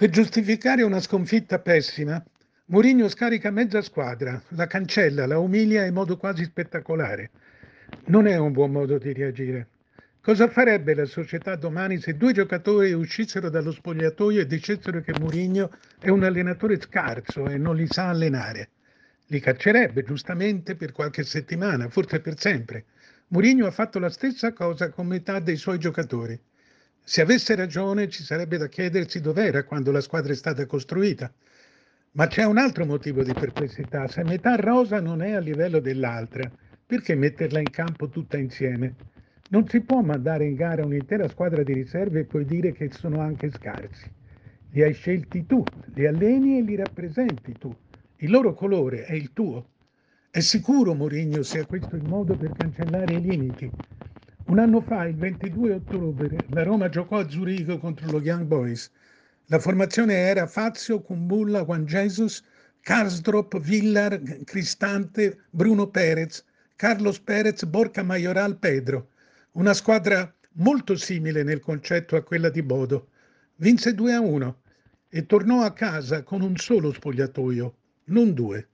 Per giustificare una sconfitta pessima, Mourinho scarica mezza squadra, la cancella, la umilia in modo quasi spettacolare. Non è un buon modo di reagire. Cosa farebbe la società domani se due giocatori uscissero dallo spogliatoio e dicessero che Mourinho è un allenatore scarso e non li sa allenare? Li caccerebbe giustamente per qualche settimana, forse per sempre. Mourinho ha fatto la stessa cosa con metà dei suoi giocatori. Se avesse ragione ci sarebbe da chiedersi dov'era quando la squadra è stata costruita. Ma c'è un altro motivo di perplessità. Se metà rosa non è a livello dell'altra, perché metterla in campo tutta insieme? Non si può mandare in gara un'intera squadra di riserve e poi dire che sono anche scarsi. Li hai scelti tu, li alleni e li rappresenti tu. Il loro colore è il tuo. È sicuro Mourinho sia questo il modo per cancellare i limiti, un anno fa, il 22 ottobre, la Roma giocò a Zurigo contro lo Young Boys. La formazione era Fazio, Kumbulla, Juan Jesus, Karsdrop, Villar, Cristante, Bruno Perez, Carlos Perez, Borca Majoral, Pedro. Una squadra molto simile nel concetto a quella di Bodo. Vinse 2 a 1 e tornò a casa con un solo spogliatoio, non due.